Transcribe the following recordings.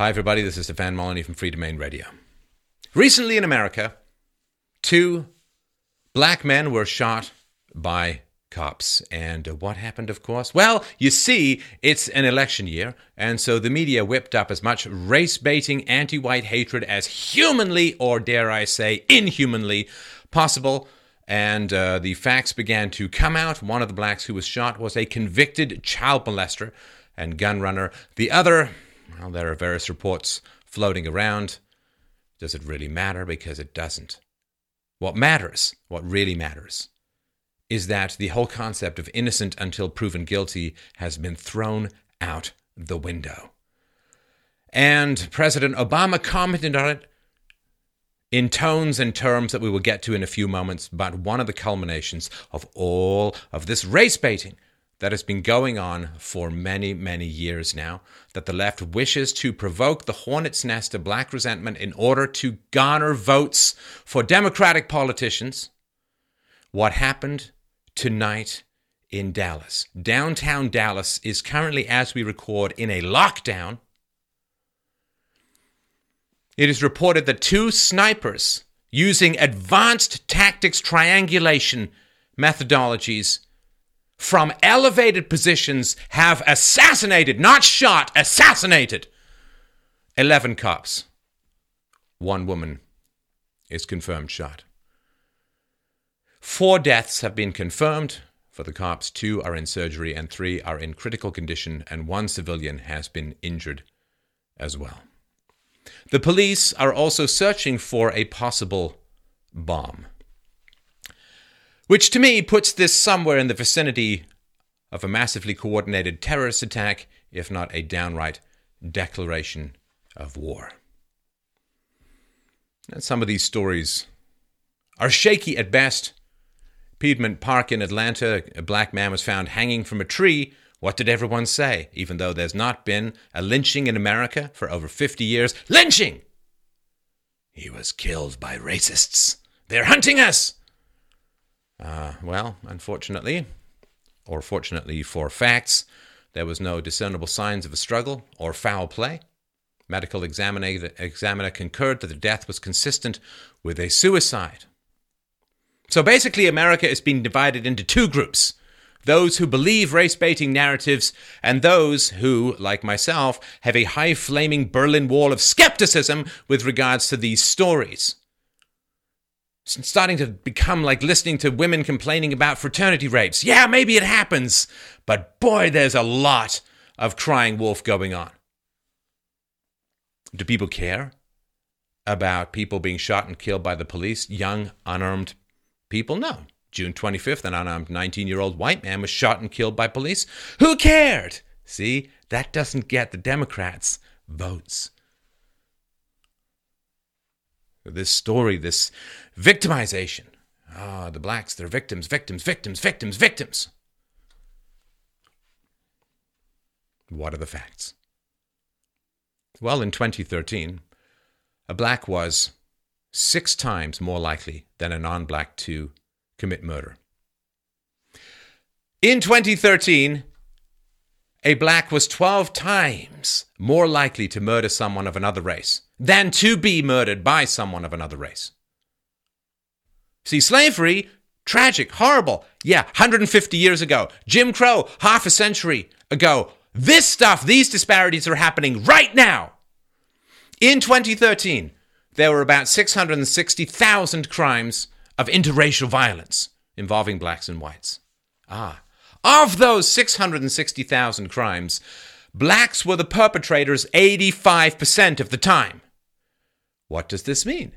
Hi, everybody. This is Stefan Molyneux from Freedomain Radio. Recently in America, two black men were shot by cops. And uh, what happened, of course? Well, you see, it's an election year, and so the media whipped up as much race baiting, anti white hatred as humanly, or dare I say, inhumanly possible. And uh, the facts began to come out. One of the blacks who was shot was a convicted child molester and gun runner. The other, well, there are various reports floating around. Does it really matter? Because it doesn't. What matters, what really matters, is that the whole concept of innocent until proven guilty has been thrown out the window. And President Obama commented on it in tones and terms that we will get to in a few moments, but one of the culminations of all of this race baiting that has been going on for many, many years now, that the left wishes to provoke the hornet's nest of black resentment in order to garner votes for Democratic politicians. What happened tonight in Dallas? Downtown Dallas is currently, as we record, in a lockdown. It is reported that two snipers using advanced tactics triangulation methodologies from elevated positions have assassinated, not shot, assassinated 11 cops. One woman is confirmed shot. Four deaths have been confirmed for the cops, two are in surgery, and three are in critical condition, and one civilian has been injured as well. The police are also searching for a possible bomb which to me puts this somewhere in the vicinity of a massively coordinated terrorist attack, if not a downright declaration of war. And some of these stories are shaky at best. Piedmont Park in Atlanta, a black man was found hanging from a tree. What did everyone say? Even though there's not been a lynching in America for over 50 years. Lynching! He was killed by racists. They're hunting us! Uh, well, unfortunately, or fortunately for facts, there was no discernible signs of a struggle or foul play. Medical examiner, examiner concurred that the death was consistent with a suicide. So basically, America is being divided into two groups those who believe race baiting narratives, and those who, like myself, have a high flaming Berlin Wall of skepticism with regards to these stories starting to become like listening to women complaining about fraternity rapes. Yeah, maybe it happens, but boy, there's a lot of crying wolf going on. Do people care about people being shot and killed by the police? Young, unarmed people? No. June 25th, an unarmed 19 year old white man was shot and killed by police. Who cared? See, that doesn't get the Democrats votes this story, this victimization. Ah, the blacks, they're victims, victims, victims, victims, victims. What are the facts? Well, in 2013, a black was six times more likely than a non black to commit murder. In 2013, a black was 12 times more likely to murder someone of another race than to be murdered by someone of another race. See, slavery, tragic, horrible. Yeah, 150 years ago. Jim Crow, half a century ago. This stuff, these disparities are happening right now. In 2013, there were about 660,000 crimes of interracial violence involving blacks and whites. Ah, of those 660,000 crimes, blacks were the perpetrators 85% of the time. What does this mean?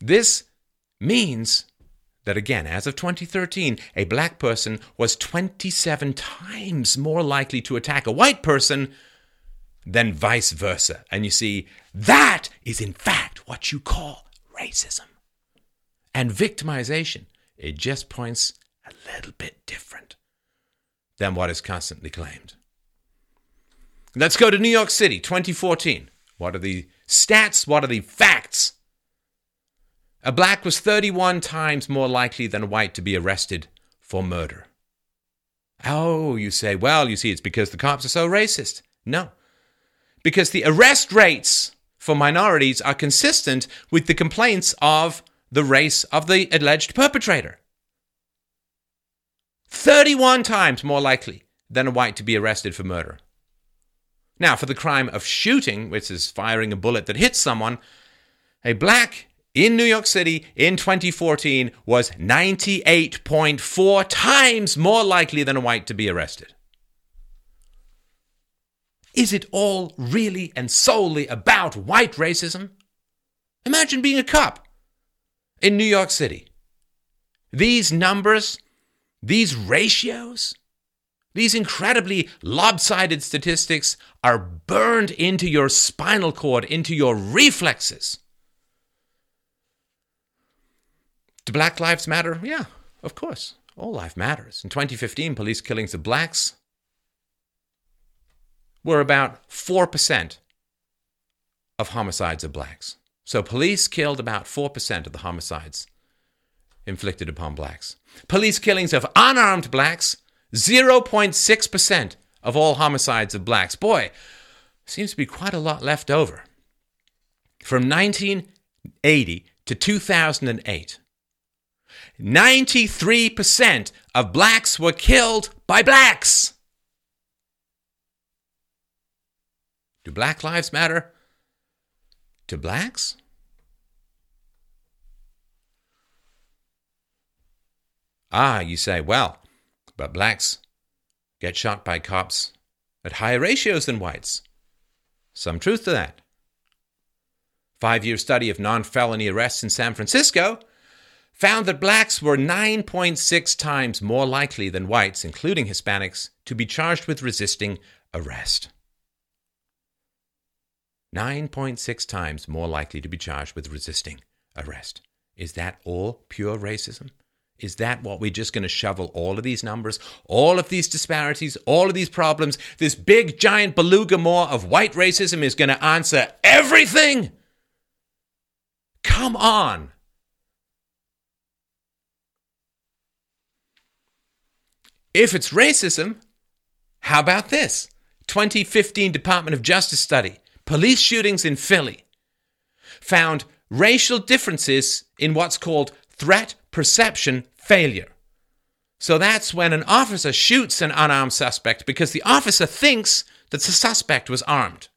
This means that, again, as of 2013, a black person was 27 times more likely to attack a white person than vice versa. And you see, that is in fact what you call racism. And victimization, it just points a little bit different than what is constantly claimed. Let's go to New York City, 2014. What are the stats? What are the facts? A black was 31 times more likely than a white to be arrested for murder. Oh, you say, well, you see, it's because the cops are so racist. No. because the arrest rates for minorities are consistent with the complaints of the race of the alleged perpetrator. 31 times more likely than a white to be arrested for murder. Now, for the crime of shooting, which is firing a bullet that hits someone, a black in New York City in 2014 was 98.4 times more likely than a white to be arrested. Is it all really and solely about white racism? Imagine being a cop in New York City. These numbers, these ratios, these incredibly lopsided statistics are burned into your spinal cord, into your reflexes. Do Black Lives Matter? Yeah, of course. All life matters. In 2015, police killings of blacks were about 4% of homicides of blacks. So police killed about 4% of the homicides inflicted upon blacks. Police killings of unarmed blacks, 0.6% of all homicides of blacks. Boy, seems to be quite a lot left over. From 1980 to 2008, 93% of blacks were killed by blacks. Do black lives matter to blacks? Ah, you say, well, but blacks get shot by cops at higher ratios than whites. Some truth to that. Five year study of non felony arrests in San Francisco found that blacks were 9.6 times more likely than whites, including Hispanics, to be charged with resisting arrest. 9.6 times more likely to be charged with resisting arrest. Is that all pure racism? Is that what we're just going to shovel all of these numbers, all of these disparities, all of these problems? This big giant beluga maw of white racism is going to answer everything? Come on. If it's racism, how about this? 2015 Department of Justice study police shootings in Philly found racial differences in what's called threat perception failure. So that's when an officer shoots an unarmed suspect because the officer thinks that the suspect was armed.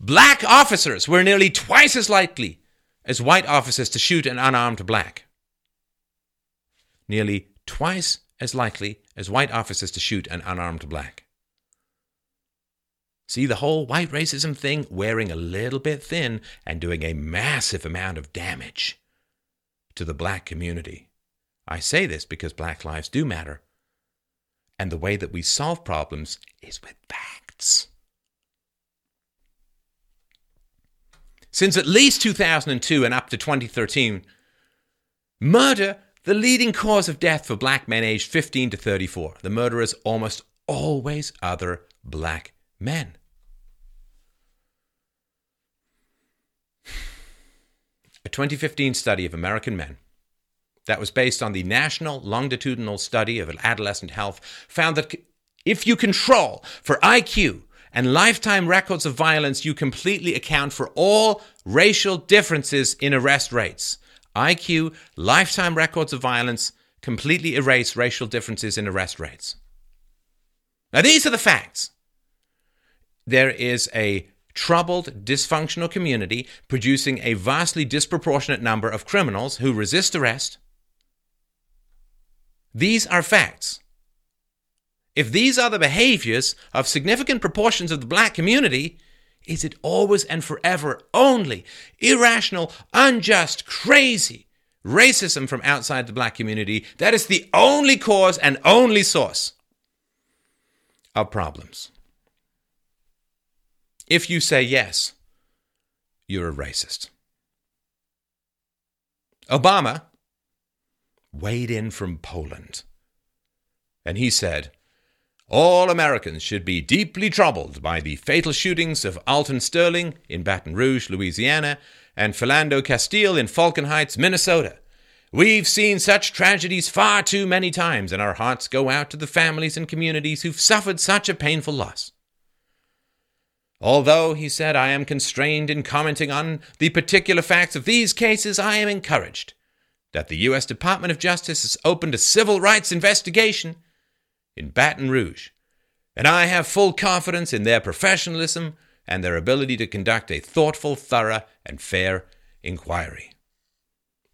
Black officers were nearly twice as likely as white officers to shoot an unarmed black. Nearly twice as likely as white officers to shoot an unarmed black. See the whole white racism thing wearing a little bit thin and doing a massive amount of damage to the black community. I say this because black lives do matter. And the way that we solve problems is with facts. Since at least 2002 and up to 2013, murder, the leading cause of death for black men aged 15 to 34. The murderers almost always other black men. A 2015 study of American men that was based on the National Longitudinal Study of Adolescent Health found that if you control for IQ and lifetime records of violence, you completely account for all racial differences in arrest rates. IQ, lifetime records of violence completely erase racial differences in arrest rates. Now, these are the facts. There is a troubled, dysfunctional community producing a vastly disproportionate number of criminals who resist arrest these are facts. If these are the behaviors of significant proportions of the black community, is it always and forever only irrational, unjust, crazy racism from outside the black community that is the only cause and only source of problems? If you say yes, you're a racist. Obama weighed in from Poland. And he said, All Americans should be deeply troubled by the fatal shootings of Alton Sterling in Baton Rouge, Louisiana, and Philando Castile in Falcon Heights, Minnesota. We've seen such tragedies far too many times, and our hearts go out to the families and communities who've suffered such a painful loss. Although, he said, I am constrained in commenting on the particular facts of these cases, I am encouraged that the U.S. Department of Justice has opened a civil rights investigation in Baton Rouge, and I have full confidence in their professionalism and their ability to conduct a thoughtful, thorough, and fair inquiry.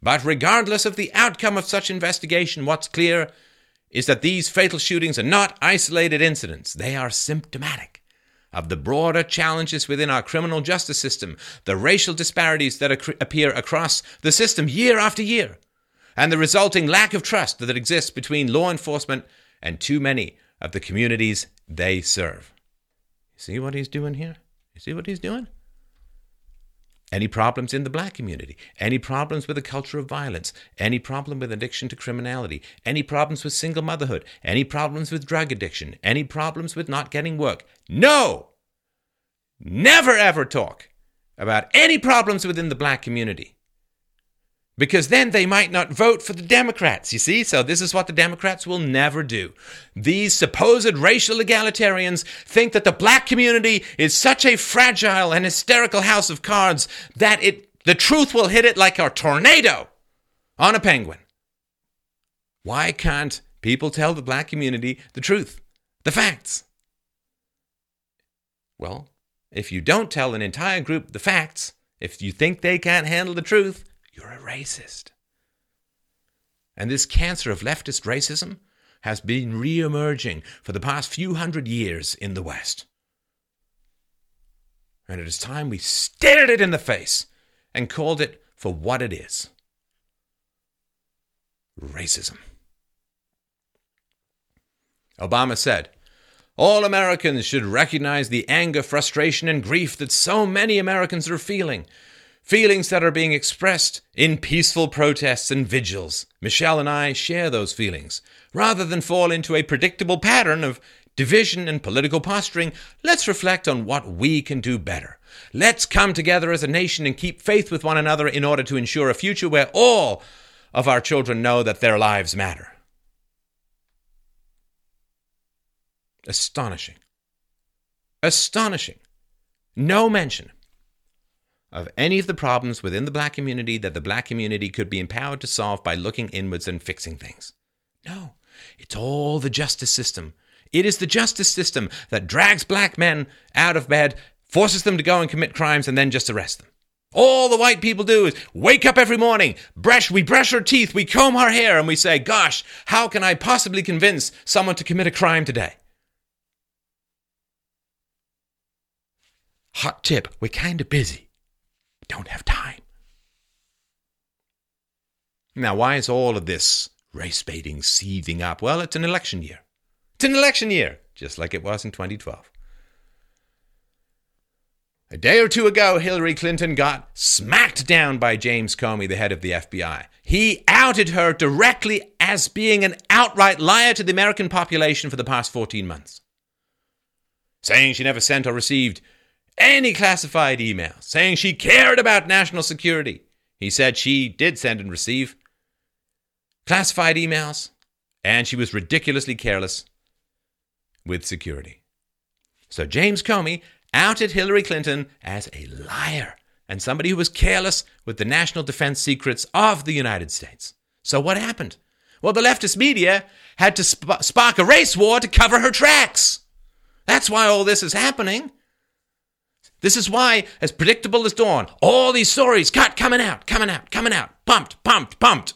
But regardless of the outcome of such investigation, what's clear is that these fatal shootings are not isolated incidents. They are symptomatic of the broader challenges within our criminal justice system, the racial disparities that ac- appear across the system year after year, and the resulting lack of trust that exists between law enforcement and too many of the communities they serve. See what he's doing here? You see what he's doing? Any problems in the black community? Any problems with a culture of violence? Any problem with addiction to criminality? Any problems with single motherhood? Any problems with drug addiction? Any problems with not getting work? No! Never ever talk about any problems within the black community because then they might not vote for the Democrats, you see? So, this is what the Democrats will never do. These supposed racial egalitarians think that the black community is such a fragile and hysterical house of cards that it, the truth will hit it like a tornado on a penguin. Why can't people tell the black community the truth, the facts? Well, if you don't tell an entire group the facts, if you think they can't handle the truth, you're a racist. And this cancer of leftist racism has been re emerging for the past few hundred years in the West. And it is time we stared it in the face and called it for what it is racism. Obama said, All Americans should recognize the anger, frustration, and grief that so many Americans are feeling feelings that are being expressed in peaceful protests and vigils. Michelle and I share those feelings. Rather than fall into a predictable pattern of division and political posturing, let's reflect on what we can do better. Let's come together as a nation and keep faith with one another in order to ensure a future where all of our children know that their lives matter. Astonishing. Astonishing. No mention of any of the problems within the black community that the black community could be empowered to solve by looking inwards and fixing things. No, it's all the justice system. It is the justice system that drags black men out of bed, forces them to go and commit crimes, and then just arrest them. All the white people do is wake up every morning, brush, we brush our teeth, we comb our hair, and we say, Gosh, how can I possibly convince someone to commit a crime today? Hot tip, we're kind of busy don't have time. Now, why is all of this race baiting seething up? Well, it's an election year. It's an election year, just like it was in 2012. A day or two ago, Hillary Clinton got smacked down by James Comey, the head of the FBI. He outed her directly as being an outright liar to the American population for the past 14 months, saying she never sent or received any classified email saying she cared about national security. He said she did send and receive classified emails, and she was ridiculously careless with security. So James Comey outed Hillary Clinton as a liar and somebody who was careless with the national defense secrets of the United States. So what happened? Well, the leftist media had to sp- spark a race war to cover her tracks. That's why all this is happening. This is why, as predictable as dawn, all these stories cut coming out, coming out, coming out, pumped, pumped, pumped.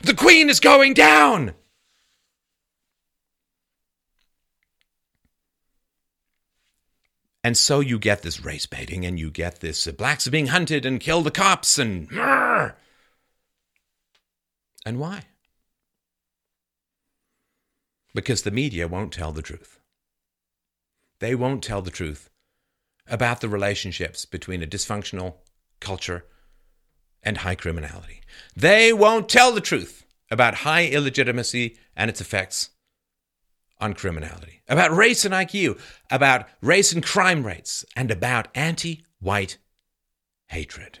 The Queen is going down. And so you get this race baiting, and you get this uh, blacks are being hunted and kill the cops, and and why? Because the media won't tell the truth they won't tell the truth about the relationships between a dysfunctional culture and high criminality. They won't tell the truth about high illegitimacy and its effects on criminality, about race and IQ, about race and crime rates, and about anti white hatred.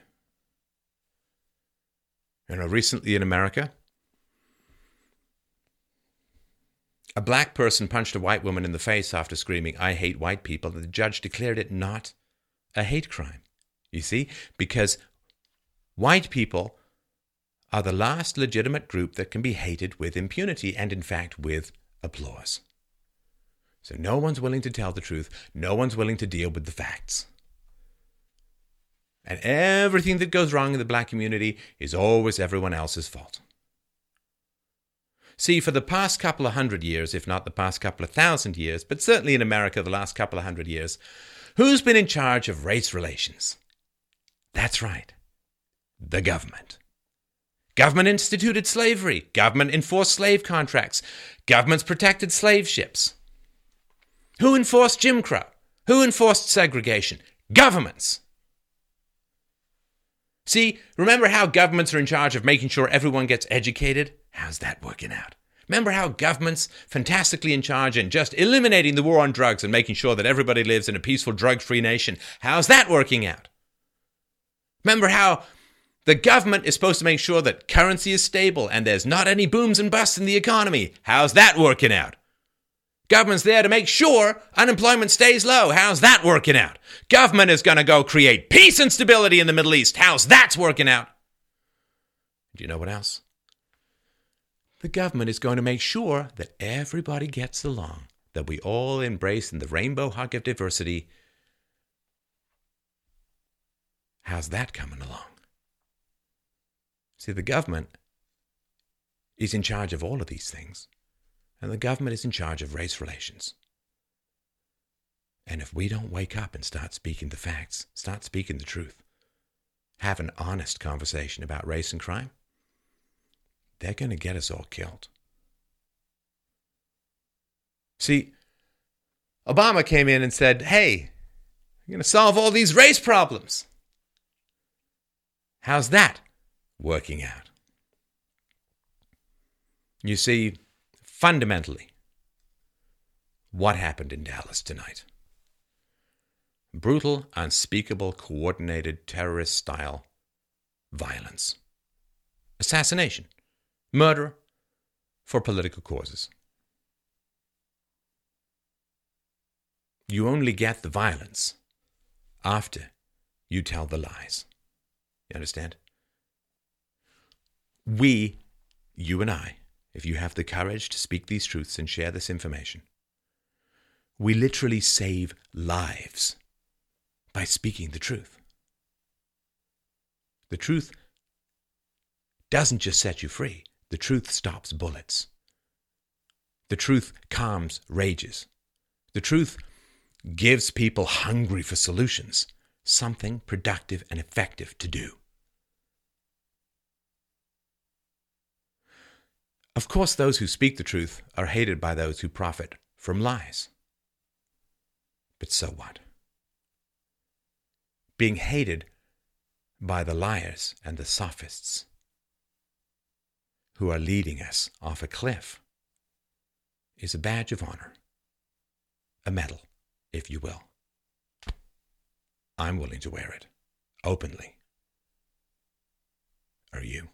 You know, recently in America, A black person punched a white woman in the face after screaming, I hate white people, the judge declared it not a hate crime. You see? Because white people are the last legitimate group that can be hated with impunity and, in fact, with applause. So no one's willing to tell the truth, no one's willing to deal with the facts. And everything that goes wrong in the black community is always everyone else's fault. See, for the past couple of hundred years, if not the past couple of thousand years, but certainly in America the last couple of hundred years, who's been in charge of race relations? That's right, the government. Government instituted slavery. Government enforced slave contracts. Governments protected slave ships. Who enforced Jim Crow? Who enforced segregation? Governments. See, remember how governments are in charge of making sure everyone gets educated? How's that working out? Remember how governments fantastically in charge and just eliminating the war on drugs and making sure that everybody lives in a peaceful drug-free nation? How's that working out? Remember how the government is supposed to make sure that currency is stable and there's not any booms and busts in the economy? How's that working out? Government's there to make sure unemployment stays low. How's that working out? Government is going to go create peace and stability in the Middle East. How's that working out? Do you know what else? The government is going to make sure that everybody gets along, that we all embrace in the rainbow hug of diversity. How's that coming along? See, the government is in charge of all of these things and the government is in charge of race relations. And if we don't wake up and start speaking the facts, start speaking the truth, have an honest conversation about race and crime, they're going to get us all killed. See, Obama came in and said, hey, you're going to solve all these race problems. How's that working out? You see, fundamentally, what happened in Dallas tonight? Brutal, unspeakable, coordinated, terrorist style violence. Assassination. Murder for political causes. You only get the violence after you tell the lies. You understand? We, you and I, if you have the courage to speak these truths and share this information. We literally save lives by speaking the truth. The truth doesn't just set you free, the truth stops bullets. The truth calms rages. The truth gives people hungry for solutions, something productive and effective to do. Of course, those who speak the truth are hated by those who profit from lies. But so what? Being hated by the liars and the sophists who are leading us off a cliff is a badge of honor, a medal, if you will. I'm willing to wear it openly. Are you?